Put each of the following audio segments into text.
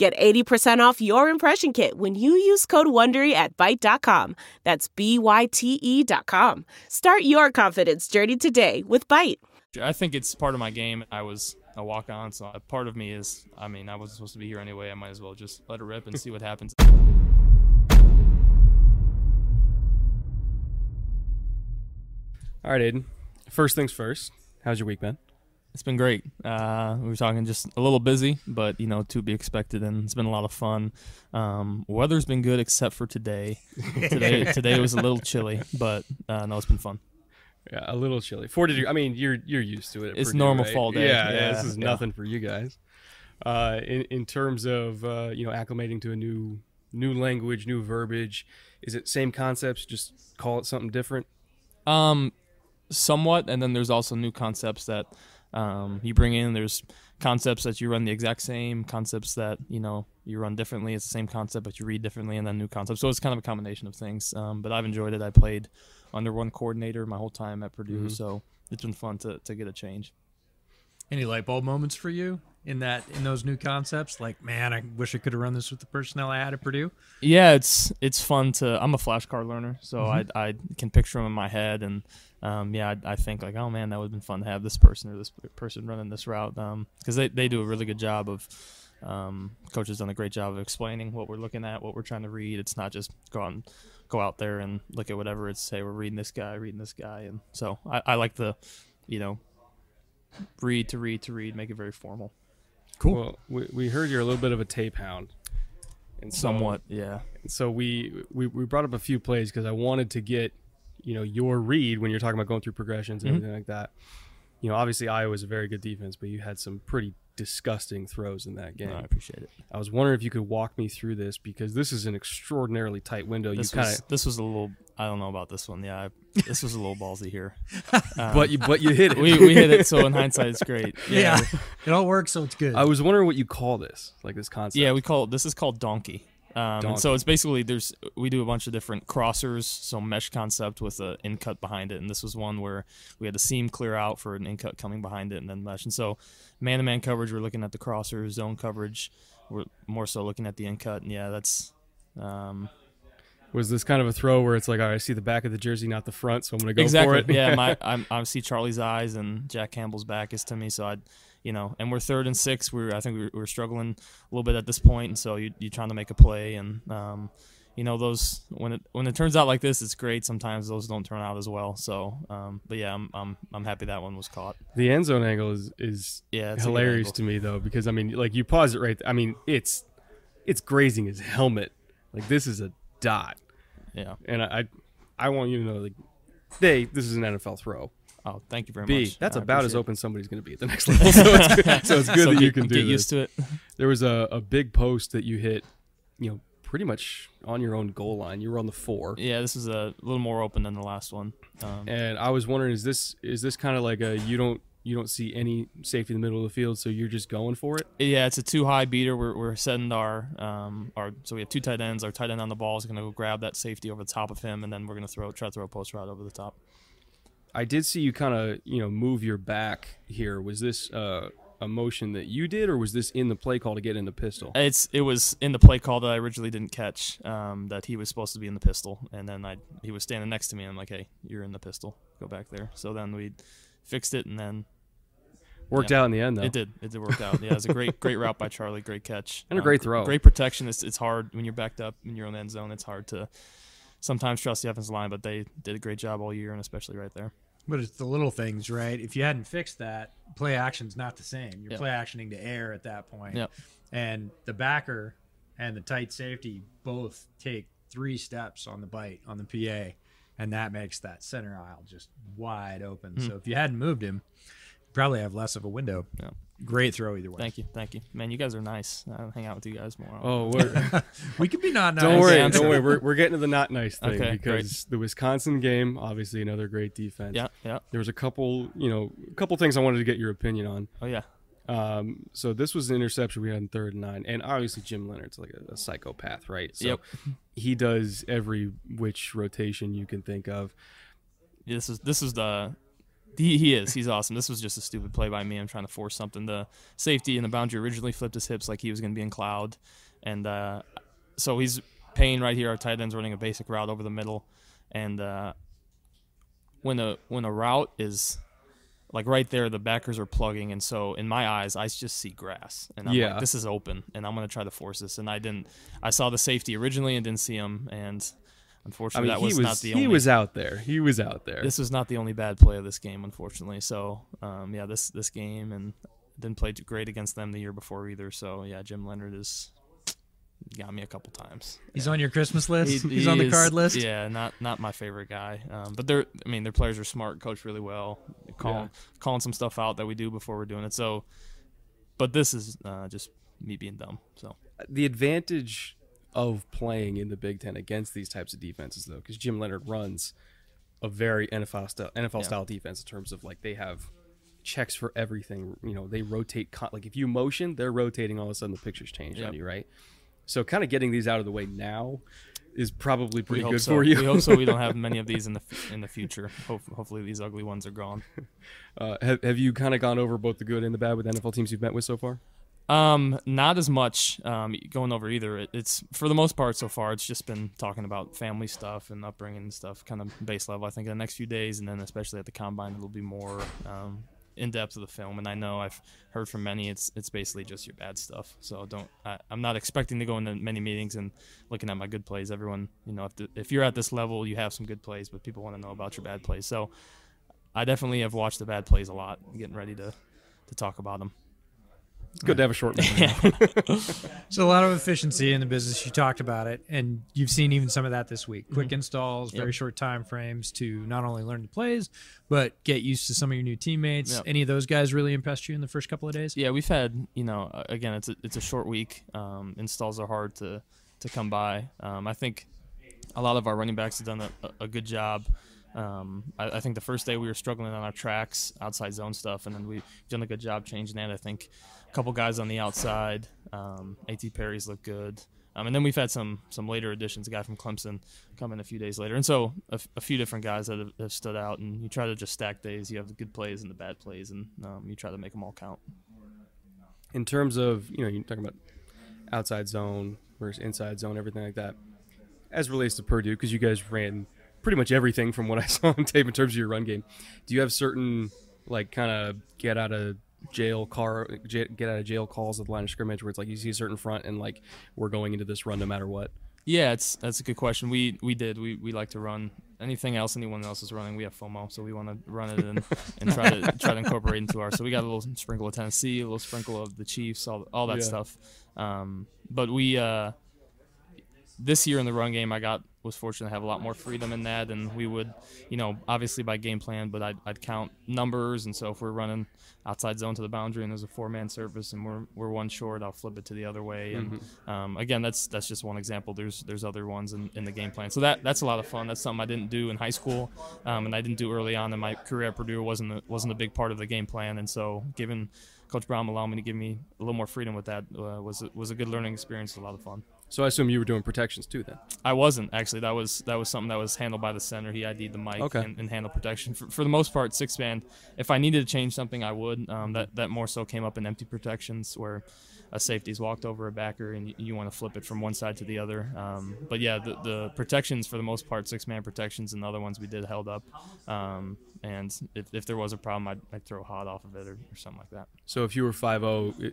Get 80% off your impression kit when you use code WONDERY at Byte.com. That's B-Y-T-E dot com. Start your confidence journey today with Byte. I think it's part of my game. I was a walk-on, so part of me is, I mean, I wasn't supposed to be here anyway. I might as well just let it rip and see what happens. All right, Aidan. First things first. How's your week been? It's been great. Uh, we were talking just a little busy, but you know, to be expected, and it's been a lot of fun. Um, weather's been good except for today. Today, today was a little chilly, but uh, no, it's been fun. Yeah, a little chilly. Four degrees. I mean, you're you're used to it. It's Purdue, normal right? fall day. Yeah, yeah, Yeah, This is nothing for you guys. Uh, in in terms of uh, you know acclimating to a new new language, new verbiage, is it same concepts? Just call it something different. Um, somewhat, and then there's also new concepts that um, you bring in. There's concepts that you run the exact same, concepts that you know you run differently. It's the same concept, but you read differently, and then new concepts. So it's kind of a combination of things. Um, but I've enjoyed it. I played under one coordinator my whole time at Purdue, so it's been fun to to get a change. Any light bulb moments for you in that in those new concepts? Like, man, I wish I could have run this with the personnel I had at Purdue. Yeah, it's it's fun to. I'm a flashcard learner, so I I can picture them in my head, and um, yeah, I, I think like, oh man, that would have been fun to have this person or this person running this route, because they they do a really good job of. Um, coach has done a great job of explaining what we're looking at, what we're trying to read. It's not just go out and go out there and look at whatever. It's hey, we're reading this guy, reading this guy, and so I, I like the, you know, read to read to read, make it very formal. Cool. Well, we, we heard you're a little bit of a tape hound. And so- Somewhat, yeah. so we, we we brought up a few plays because I wanted to get you know your read when you're talking about going through progressions and Mhm. everything like that. You know, obviously Iowa's a very good defense, but you had some pretty disgusting throws in that game. No, I appreciate it. I was wondering if you could walk me through this because this is an extraordinarily tight window. This you kind of, this was a little. I don't know about this one. Yeah, I, this was a little ballsy here. Um, but you but you hit it. we we hit it. So in hindsight, it's great. Yeah, it all works, so it's good. I was wondering what you call this, like this concept. Yeah, we call it. This is called donkey. Um, and Donkey. so it's basically there's we do a bunch of different crossers, so mesh concept with a in cut behind it, and this was one where we had the seam clear out for an in cut coming behind it, and then mesh. And so man to man coverage, we're looking at the crossers. Zone coverage, we're more so looking at the in cut. And yeah, that's um, Was this kind of a throw where it's like, all right, I see the back of the jersey, not the front, so I'm going to go exactly. for it? yeah, my I'm, I see Charlie's eyes and Jack Campbell's back is to me, so I, you know, and we're third and six. We're I think we're, we're struggling a little bit at this point, and so you you're trying to make a play, and um, you know those when it when it turns out like this, it's great. Sometimes those don't turn out as well. So, um, but yeah, I'm I'm I'm happy that one was caught. the end zone angle is is Yeah, it's hilarious to me though because I mean, like you pause it right. I mean, it's it's grazing his helmet. Like this is a dot, Yeah. and I I, want you to know like, they this is an NFL throw. Oh, thank you very B much. that's I about as open somebody's going to be at the next level. so it's good, so it's good So that you can do get this. used to it. There was a, a big post that you hit, you know, pretty much on your own goal line. You were on the four. Yeah, this is a little more open than the last one. Um, And I was wondering, is this is this kind of like a you don't you don't see any safety in the middle of the field, so you're just going for it? Yeah, it's a two high beater. We're, we're setting our um our so we have two tight ends. Our tight end on the ball is gonna go grab that safety over the top of him, and then we're gonna throw try to throw a post route over the top. I did see you kind of you know move your back here. Was this uh, a motion that you did, or was this in the play call to get in the pistol? It's it was in the play call that I originally didn't catch. Um, that he was supposed to be in the pistol, and then I he was standing next to me. and I'm like, hey, you're in the pistol. Go back there. So then we fixed it, and then Worked yeah. out in the end though. it did it did work out. Yeah, it was a great great route by Charlie. Great catch And a Um, great throw. Great protection. It's it's hard when you're backed up and you're in your own end zone. It's hard to sometimes trust the offensive line, but they did a great job all year, and especially right there. But it's the little things, right? If you hadn't fixed that, play action's not the same. You're Yep. play actioning to air at that point. Yep. And the backer and the tight safety both take three steps on the bite on the PA, and that makes that center aisle just wide open. Hmm. So if you hadn't moved him, probably have less of a window. Yeah. Great throw either way. Thank you, thank you, man. You guys are nice. I'll hang out with you guys more. Oh, we're, We could be not nice. don't worry, don't worry. We're, we're getting to the not nice thing Okay, because the Wisconsin game, obviously another great defense. yeah, yeah. There was a couple, you know, a couple things I wanted to get your opinion on. Oh yeah, Um, so this was an interception we had in third and nine, and obviously Jim Leonhard's like a, a psychopath, right? So Yep. he does every which rotation you can think of. this is this is the he, he is he's awesome. This was just a stupid play by me. I'm trying to force something. The safety in the boundary originally flipped his hips like he was going to be in cloud, and uh, so he's paying right here. Our tight end's running a basic route over the middle, and uh, when a when a route is like right there, the backers are plugging, and so in my eyes, I just see grass, and I'm Yeah. like, this is open, and I'm going to try to force this. And I didn't. I saw the safety originally and didn't see him, and I unfortunately, mean, that was, was not the Only, he was out there. He was out there. this was not the only bad play of this game, unfortunately. So, um, yeah, this this game and didn't play too great against them the year before either. So, yeah, Jim Leonhard is got me a couple times. He's on your Christmas list. He- He's he on the is- card list. Yeah, not not my favorite guy. Um, but they're, I mean, their players are smart, coached really well, calling calling some stuff out that we do before we're doing it. So, but this is uh, just me being dumb. So, the advantage of playing in the Big Ten against these types of defenses, though, because Jim Leonhard runs a very NFL style NFL Yeah. style defense in terms of like they have checks for everything. You know, they rotate. Con- like if you motion, they're rotating. All of a sudden, the pictures change on you, right? So, kind of getting these out of the way now is probably pretty good so. for you. we hope so. We don't have many of these in the f- in the future. Hope, hopefully, these ugly ones are gone. uh, have, have you kind of gone over both the good and the bad with NFL teams you've met with so far? Um, not as much um, going over either. It, it's for the most part so far. It's just been talking about family stuff and upbringing and stuff, kind of base level. I think in the next few days, and then especially at the combine, it'll be more um, in depth of the film. And I know I've heard from many. It's it's basically just your bad stuff. So don't. I, I'm not expecting to go into many meetings and looking at my good plays. Everyone, you know, if the, if you're at this level, you have some good plays, but people want to know about your bad plays. So I definitely have watched the bad plays a lot, getting ready to to talk about them. It's good to have a short memory. So a lot of efficiency in the business. You talked about it, and you've seen even some of that this week. Quick installs, very Yep. short time frames to not only learn the plays, but get used to some of your new teammates. Yep. Any of those guys really impressed you in the first couple of days? Yeah, we've had you know again it's a, it's a short week. Um, installs are hard to to come by. Um, I think a lot of our running backs have done a- a good job. Um, I, I think the first day we were struggling on our tracks, outside zone stuff, and then we've done a good job changing that. I think a couple guys on the outside. Um, A.T. Perry's look good. Um, and then we've had some some later additions. A guy from Clemson come in a few days later, and so a few different guys that have, have stood out. And you try to just stack days. You have the good plays and the bad plays, and um, you try to make them all count. in terms of you know you're talking about outside zone versus inside zone everything like that as relates to purdue because you guys ran pretty much everything from what i saw on tape in terms of your run game do you have certain like kind of get out of jail car get out of jail calls at the line of scrimmage where it's like you see a certain front and like we're going into this run no matter what Yeah, it's that's a good question. We we did we, we like to run anything else anyone else is running. We have FOMO, so we want to run it and, and try to try to incorporate into our. So we got a little sprinkle of Tennessee, a little sprinkle of the Chiefs, all all that Yeah. stuff. Um, but we uh, this year in the run game, I got was fortunate to have a lot more freedom in that, and we would, you know, obviously by game plan, but I'd, I'd count numbers, and so if we're running outside zone to the boundary and there's a four man surface and we're we're one short, I'll flip it to the other way, and um, again, that's that's just one example. There's there's other ones in, in the game plan, so that that's a lot of fun. That's something I didn't do in high school, um, and I didn't do early on in my career at Purdue. It wasn't a, wasn't a big part of the game plan, and so given Coach Brown allowing me to give me a little more freedom with that uh, was was a good learning experience, a lot of fun. So i assume you were doing protections too then I wasn't actually. That was that was something that was handled by the center. He ID'd the mic Okay. and, and handled protection. For, for the most part, six man. If I needed to change something, I would. Um, that that more so came up in empty protections where a safety's walked over a backer and you, you want to flip it from one side to the other. Um, but yeah, the, the protections for the most part, six man protections, and the other ones we did held up. Um, and if, if there was a problem, I'd, I'd throw hot off of it or, or something like that. so if you were 5-0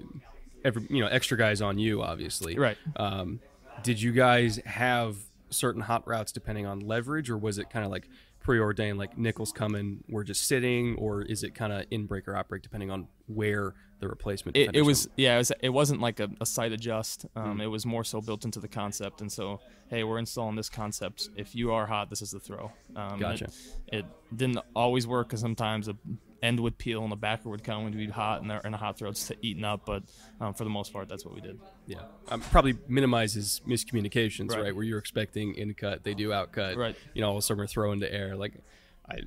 every you know extra guys on you obviously Right. Um, did you guys have certain hot routes depending on leverage, or was it kind of like preordained, like nickels coming, we're just sitting, or is it kind of in break or out break depending on where the replacement? It, it was yeah, it, was, it wasn't like a, a site adjust. Um, Mm. It was more so built into the concept, and so hey, we're installing this concept. If you are hot, this is the throw. Um, Gotcha. It, it didn't always work because sometimes a end would peel and the backer would come when we'd be hot and, they're- and a hot throat's to eaten up. But um, for the most part, that's what we did. Yeah, um, probably minimizes miscommunications, right. Right. Where you're expecting in cut, they do out cut. Right. You know, all of a sudden we're throwing to air. Like, I,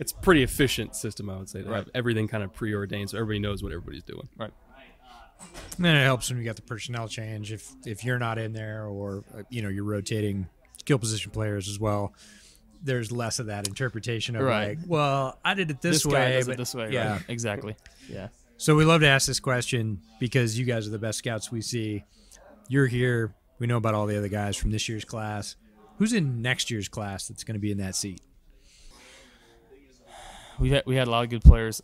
it's a pretty efficient system, I would say. To have Right. everything kind of preordained, so everybody knows what everybody's doing. Right. And then it helps when you got the personnel change. If if you're not in there, or uh, you know you're rotating skill position players as well, there's less of that interpretation of Right. like, well, I did it this, This, way, guy does but it this way. yeah. Right. Exactly. Yeah. So we love to ask this question because you guys are the best scouts we see. You're here. We know about all the other guys from this year's class. Who's in next year's class that's going to be in that seat? we had we had a lot of good players.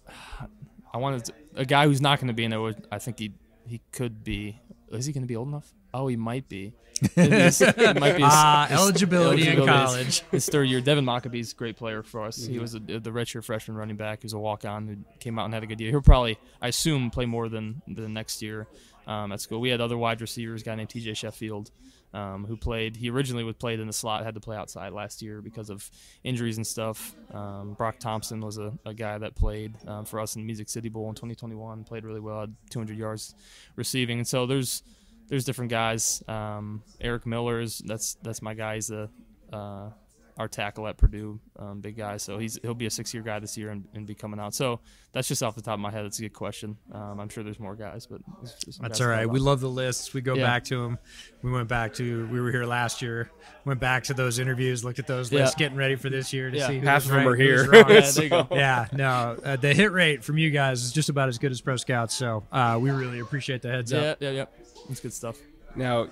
I wanted to, a guy who's not going to be in there. Would, I think he he could be. Is he going to be old enough? Oh, he might be. It is- it might be his- Ah, his- eligibility in eligibility is- college. His third year. Devin Mockobee's a great player for us. He was a, the redshirt freshman running back. He was a walk on who came out and had a good year. He'll probably, I assume, play more than the next year um, at school. We had other wide receivers, a guy named TJ Sheffield. Um, who played? He originally was played in the slot, had to play outside last year because of injuries and stuff. Um, Broc Thompson was a, a guy that played um, for us in Music City Bowl in 2021. Played really well, had 200 yards receiving. And so there's there's different guys. Um, Eric Miller's that's that's my guy. He's a uh, our tackle at Purdue, um, big guy. So he's he'll be a six year guy this year and, and be coming out. So that's just off the top of my head. That's a good question. Um, I'm sure there's more guys, but it's That's guys all to right. know We love the lists. We go Yeah. back to them. We went back to we were here last year. Went back to those interviews. Looked at those Yeah. lists, getting ready for this year to Yeah. see who Half was of them right, are here. Yeah, there you go. yeah, no, uh, the hit rate from you guys is just about as good as Pro Scouts. So uh, we really appreciate the heads Yeah, up. yeah, yeah. That's good stuff. Now,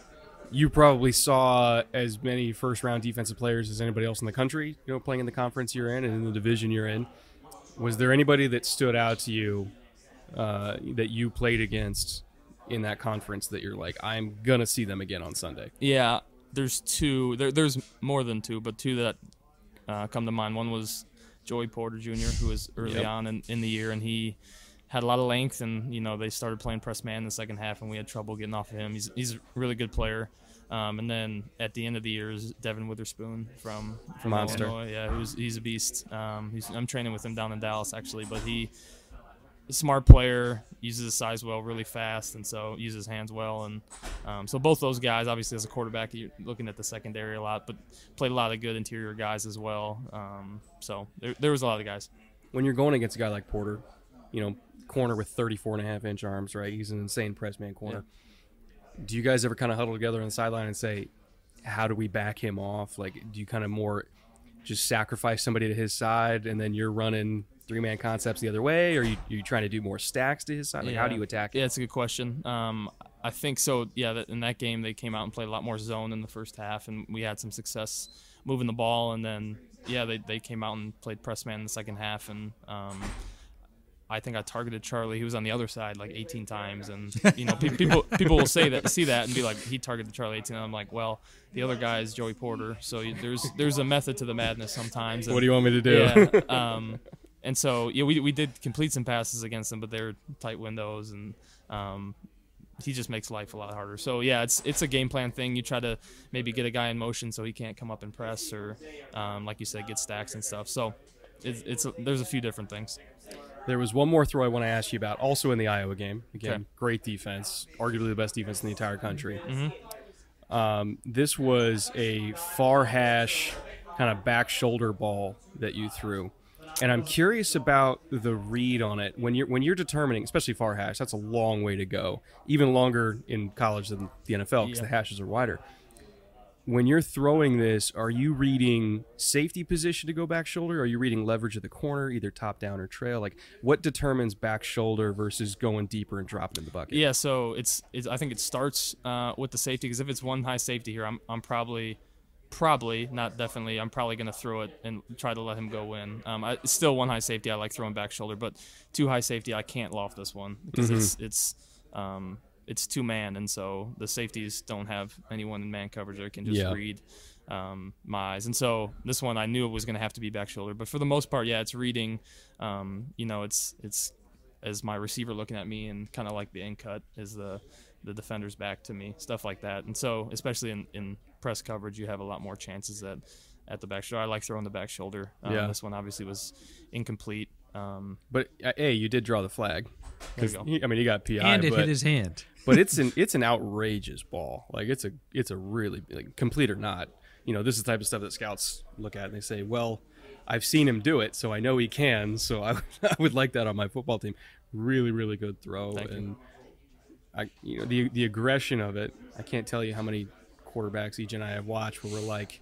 you probably saw as many first round defensive players as anybody else in the country, you know, playing in the conference you're in and in the division you're in. Was there anybody that stood out to you uh, that you played against in that conference that you're like, I'm gonna see them again on Sunday? Yeah, there's two. There, there's more than two, but two that uh, come to mind. One was Joey Porter Jr., who was early Yep. on in, in the year, and he had a lot of length, and you know they started playing press man in the second half, and we had trouble getting off of him. He's he's a really good player. Um, and then at the end of the year is Devon Witherspoon from from Monster. Illinois. Yeah, who's he's a beast. Um, he's, I'm training with him down in Dallas actually, but he a smart player, uses his size well, really fast, and so uses his hands well. And um, so both those guys, obviously as a quarterback, you're looking at the secondary a lot, but played a lot of good interior guys as well. Um, so there, there was a lot of guys. When you're going against a guy like Porter, you know, corner with 34 and a half inch arms, right? He's an insane press man corner. Do you guys ever kind of huddle together on the sideline and say, how do we back him off? Like, do you kind of more just sacrifice somebody to his side and then you're running three man concepts the other way? Or you, you trying to do more stacks to his side? Like, how do you attack? Yeah, it's a good question. Um, I think so. Yeah, in that game they came out and played a lot more zone in the first half, and we had some success moving the ball. And then yeah, they, they came out and played press man in the second half, and um, I think I targeted Charlie. He was on the other side like 18 times, and you know pe- people people will say that see that and be like he targeted Charlie 18. And I'm like, well, the other guy is Joey Porter, so you, there's there's a method to the madness sometimes. and- What do you want me to do? yeah. Um, and so yeah, we, we did complete some passes against them, but they're tight windows, and um, he just makes life a lot harder. So yeah, it's it's a game plan thing. You try to maybe get a guy in motion so he can't come up and press, or um, like you said, get stacks and stuff. So it's, it's a, there's a few different things. There was one more throw I want to ask you about, also in the Iowa game. Again, Okay. great defense, arguably the best defense in the entire country. Mm-hmm. Um, this was a far hash kind of back shoulder ball that you threw, and I'm curious about the read on it when you're when you're determining, especially far hash. That's a long way to go, even longer in college than the NFL because Yeah. the hashes are wider. When you're throwing this, are you reading safety position to go back shoulder? Are you reading leverage of the corner, either top down or trail? Like, what determines back shoulder versus going deeper and dropping in the bucket? Yeah, so it's, it's I think it starts uh, with the safety because if it's one high safety here, I'm I'm probably probably not definitely I'm probably gonna throw it and try to let him go in. Um, I, still one high safety. I like throwing back shoulder, but two high safety I can't loft this one because it's it's um, it's two man, and so the safeties don't have anyone in man coverage that can just Yeah. read. um, my eyes. And so this one I knew it was going to have to be back shoulder, but for the most part, yeah, it's reading. Um, you know, it's it's as my receiver looking at me and kind of like the in cut is the the defender's back to me, stuff like that. And so especially in, in press coverage, you have a lot more chances that at the back shoulder. I like throwing the back shoulder. Um, Yeah. This one obviously was incomplete. Um, But uh, hey, you did draw the flag. There you 'Cause go. he- I mean, he got PI, and it but, hit his hand. but it's an it's an outrageous ball. Like it's a it's a really like, complete or not. You know, this is the type of stuff that scouts look at and they say, well, I've seen him do it, so I know he can. So I, I would like that on my football team. Really, really good throw, Thank you. and I you know the the aggression of it. I can't tell you how many quarterbacks E.J. and I have watched where we're like,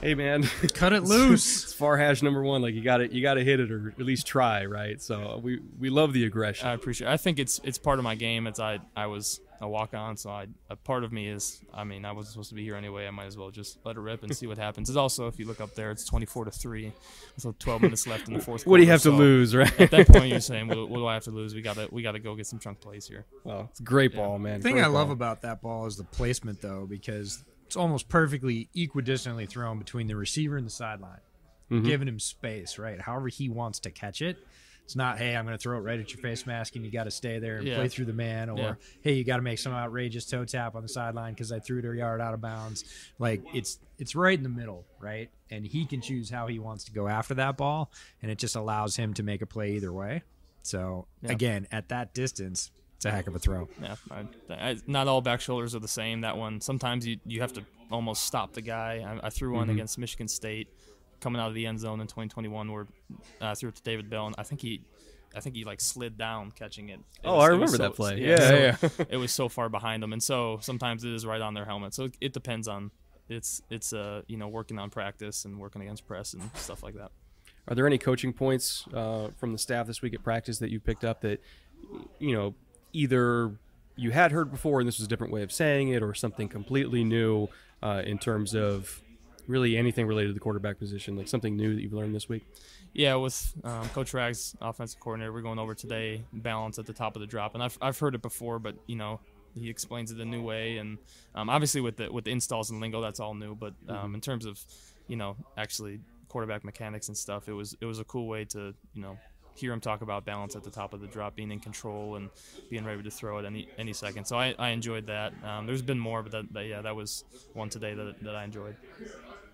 hey man, Cut it loose. it's far hash number one. Like you got it, you got to hit it or at least try, right? So we we love the aggression. I appreciate. It. I think it's it's part of my game. It's I I was a walk on, so I a part of me is. I mean, I wasn't supposed to be here anyway. I might as well just let it rip and see what happens. It's also if you look up there, it's twenty four to three, so 12 minutes left in the fourth. what do you quarter, have to lose, right? At that point, you're saying, what, what do I have to lose? We gotta we gotta go get some chunk plays here. well, it's a great Yeah. ball, man. The thing Great I love about that ball is the placement, though, because it's almost perfectly equidistantly thrown between the receiver and the sideline, Mm-hmm. giving him space, right? However he wants to catch it. It's not, hey, I'm going to throw it right at your face mask and you got to stay there and Yeah. play through the man, or Yeah. hey, you got to make some outrageous toe tap on the sideline because I threw it a yard out of bounds. Like it's it's right in the middle, right? And he can choose how he wants to go after that ball, and it just allows him to make a play either way. So Yeah. again, at that distance, it's a heck of a throw. Yeah, I, I, not all back shoulders are the same. That one sometimes you you have to almost stop the guy. I, I threw one against Michigan State, coming out of the end zone in 2021, where uh, I threw it to David Bell, and I think he, I think he like slid down catching it. It Oh, was- I remember so- that play. Yeah, Yeah, so yeah. it was so far behind them, and so sometimes it is right on their helmet. So it, it depends on. It's it's uh you know working on practice and working against press and stuff like that. Are there any coaching points uh, from the staff this week at practice that you picked up that you know either you had heard before and this was a different way of saying it, or something completely new uh, in terms of really anything related to the quarterback position, like something new that you've learned this week? Yeah, with um, Coach Rags, offensive coordinator, we're going over today balance at the top of the drop, and I've, I've heard it before, but you know he explains it a new way, and um, obviously with the with the installs and lingo, that's all new. But um, in terms of you know actually quarterback mechanics and stuff, it was it was a cool way to you know hear him talk about balance at the top of the drop, being in control and being ready to throw at any any second. So I, I enjoyed that. Um, there's been more, but that, that yeah, that was one today that, that I enjoyed.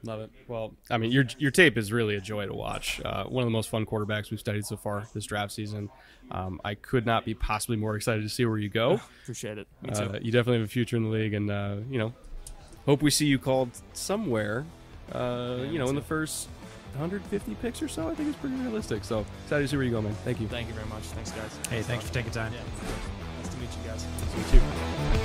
Love it. Well, I mean, your your tape is really a joy to watch. Uh, one of the most fun quarterbacks we've studied so far this draft season. Um, I could not be possibly more excited to see where you go. Appreciate it. Uh, you definitely have a future in the league, and uh, you know, hope we see you called somewhere. Uh, you know, in the first 150 picks or so. I think it's pretty realistic. So excited to see where you go, man. Thank you. Thank you very much. Thanks, guys. Hey, thanks for taking time. Yeah. Nice to meet you guys. See you too.